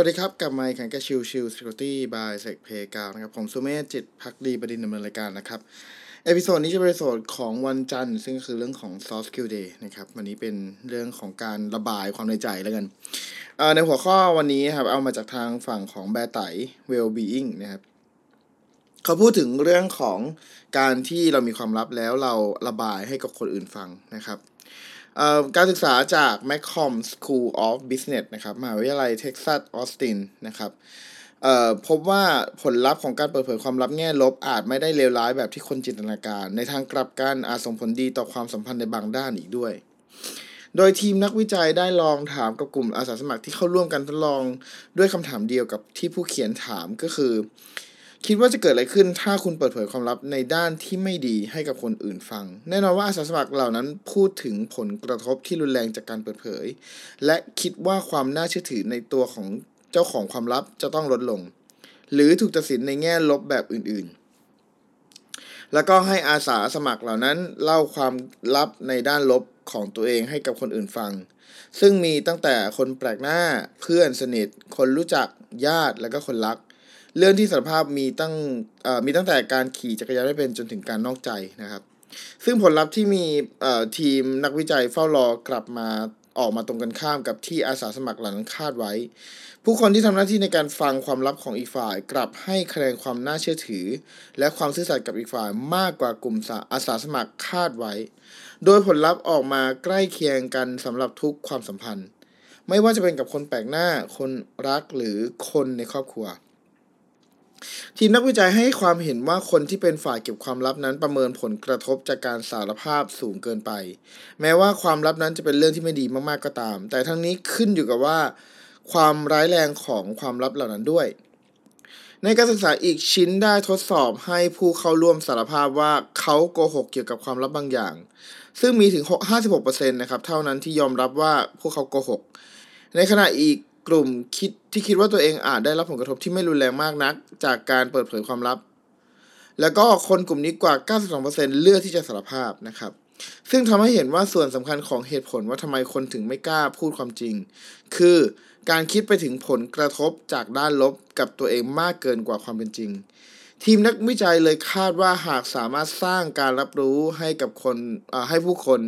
สวัสดีครับ กลับมาอีกครั้งกับชิวชิว Security by SecPlayground นะครับ ผมสุเมธจิตพักดีประดินดำเนินรายการนะครับ episode นี้จะเป็น episode ของวันจันทร์ ซึ่งก็คือเรื่องของ Soft Skill Day นะครับ วันนี้เป็นเรื่องของการระบายความในใจแล้วกัน ในหัวข้อวันนี้ครับ เอามาจากทางฝั่งของแบร์ไต Well Being นะครับเขาพูดถึงเรื่องของการที่เรามีความลับแล้วเราระบายให้กับคนอื่นฟังนะครับ การศึกษาจาก Macomb School of Business นะครับมหาวิทยาลัยเท็กซัสออสตินนะครับพบว่าผลลัพธ์ของการเปิดเผยความลับแง่ลบอาจไม่ได้เลวร้ายแบบที่คนจินตนาการ ในทางกลับกันอาจส่งผลดีต่อความสัมพันธ์ในบางด้านอีกด้วย โดยทีมนักวิจัยได้ลองถามกับกลุ่มอาสาสมัครที่เข้าร่วมกันทดลองด้วยคำถามเดียวกับที่ผู้เขียนถามก็คือ คิดว่าจะเกิดอะไรขึ้นถ้าคุณเปิดเผยความลับในด้านที่ไม่ดีให้กับคนอื่นฟัง แน่นอนว่าอาสาสมัครเหล่านั้นพูดถึงผลกระทบที่รุนแรงจากการเปิดเผย และคิดว่าความน่าเชื่อถือในตัวของเจ้าของความลับจะต้องลดลง หรือถูกตัดสินในแง่ลบแบบอื่นๆ แล้วก็ให้อาสาสมัครเหล่านั้นเล่าความลับในด้านลบของตัวเองให้กับคนอื่นฟัง ซึ่งมีตั้งแต่คนแปลกหน้าเพื่อนสนิท คนรู้จักญาติและก็คนรัก เรื่องที่สารภาพมีตั้งมีตั้งแต่การขี่จักรยานไม่เป็นจนถึงการนอกใจนะครับ ซึ่งผลลัพธ์ที่มีทีมนักวิจัยเฝ้ารอกลับมาออกมาตรงกันข้ามกับที่อาสาสมัครเหล่านั้นคาดไว้ ผู้คนที่ทำหน้าที่ในการฟังความลับของอีกฝ่าย กลับให้คะแนนความน่าเชื่อถือ และความซื่อสัตย์กับอีกฝ่ายมากกว่ากลุ่มอาสาสมัครคาดไว้ โดยผลลัพธ์ออกมาใกล้เคียงกันสำหรับทุกความสัมพันธ์ ไม่ว่าจะเป็นกับคนแปลกหน้า คนรักหรือคนในครอบครัว ทีมนักวิจัยให้ความเห็นว่าคนที่เป็นฝ่ายเก็บความลับนั้นประเมินผลกระทบจากการสารภาพสูงเกินไป แม้ว่าความลับนั้นจะเป็นเรื่องที่ไม่ดีมากๆก็ตาม แต่ทั้งนี้ขึ้นอยู่กับว่า ความร้ายแรงของความลับเหล่านั้นด้วย ในการศึกษาอีกชิ้นได้ทดสอบให้ผู้เข้าร่วมสารภาพว่าเขาโกหกเกี่ยวกับความลับบางอย่าง ซึ่งมีถึง 56%นะครับเท่านั้นที่ยอมรับว่าพวกเขาโกหก ในขณะอีก กลุ่มคิดที่คิดว่าตัวเองอาจได้รับผลกระทบที่ไม่รุนแรงมากนัก จากการเปิดเผยความลับ แล้วก็คนกลุ่มนี้กว่า 92%เลือกที่จะสารภาพนะครับ ซึ่งทำให้เห็นว่าส่วนสำคัญของเหตุผลว่าทำไมคนถึงไม่กล้าพูดความจริง คือการคิดไปถึงผลกระทบจากด้านลบกับตัวเองมากเกินกว่าความเป็นจริง ทีมนักวิจัยเลยคาดว่าหากสามารถสร้างการรับรู้ให้กับคนให้ผู้คน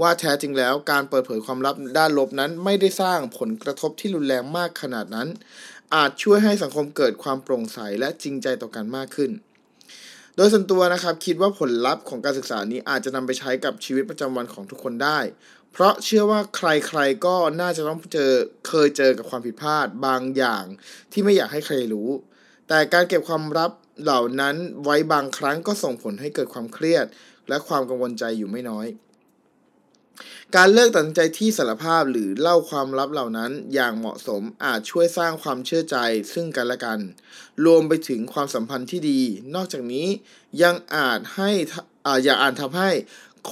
ว่าแท้จริงแล้วการเปิดเผยความลับด้านลบนั้น ไม่ได้สร้างผลกระทบที่รุนแรงมากขนาดนั้น อาจช่วยให้สังคมเกิดความโปร่งใสและจริงใจต่อกันมากขึ้น โดยส่วนตัวนะครับคิดว่าผลลัพธ์ของการศึกษานี้อาจจะนำไปใช้กับชีวิตประจำวันของทุกคนได้ เพราะเชื่อว่าใครๆก็น่าจะต้องเจอเคยเจอกับความผิดพลาดบางอย่างที่ไม่อยากให้ใครรู้ แต่การเก็บความลับ เหล่านั้นไว้บางครั้งก็ส่งผลให้เกิดความเครียด และความกังวลใจอยู่ไม่น้อย การเลิกตัดสินใจที่สารภาพหรือเล่าความลับเหล่านั้นอย่างเหมาะสมอาจช่วยสร้างความเชื่อใจซึ่งกันและกัน รวมไปถึงความสัมพันธ์ที่ดี นอกจากนี้ยังอาจให้อาอย่าอาจทำให้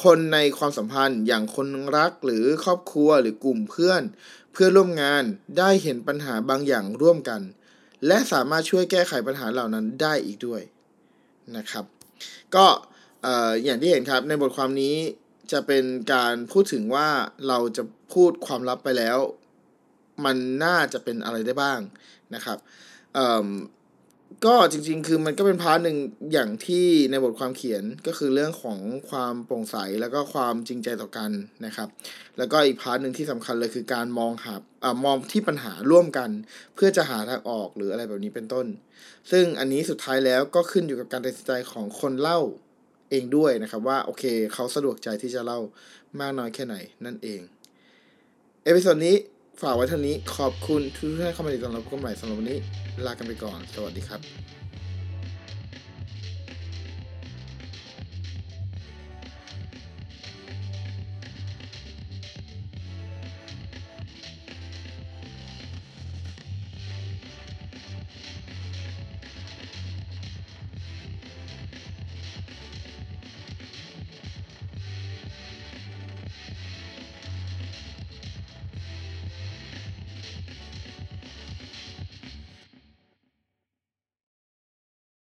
คนในความสัมพันธ์อย่างคนรักหรือครอบครัวหรือกลุ่มเพื่อน เพื่อร่วมงานได้เห็นปัญหาบางอย่างร่วมกัน และสามารถช่วยแก้ไขปัญหาเหล่านั้นได้อีกด้วยนะครับ ก็อย่างที่เห็นครับในบทความนี้จะเป็นการพูดถึงว่าเราจะพูดความลับไปแล้ว มันน่าจะเป็นอะไรได้บ้างนะครับ ก็จริงๆ คือมันก็เป็น part หนึ่งอย่างที่ในบทความเขียนก็คือเรื่องของความโปร่งใสแล้วก็ความจริงใจต่อกันนะครับ แล้วก็อีก part หนึ่งที่สำคัญเลยคือการมองหาอ่ามองที่ปัญหาร่วมกัน เพื่อจะหาทางออกหรืออะไรแบบนี้เป็นต้น ซึ่งอันนี้สุดท้ายแล้วก็ขึ้นอยู่กับการตัดสินใจของคนเล่าเองด้วยนะครับ ว่าโอเคเขาสะดวกใจที่จะเล่ามากน้อยแค่ไหนนั่นเอง episode นี้ ฝากไว้เท่านี้ขอบคุณทุกท่านเข้ามาติดตามรับกันใหม่สำหรับวันนี้ลากันไปก่อน สวัสดีครับ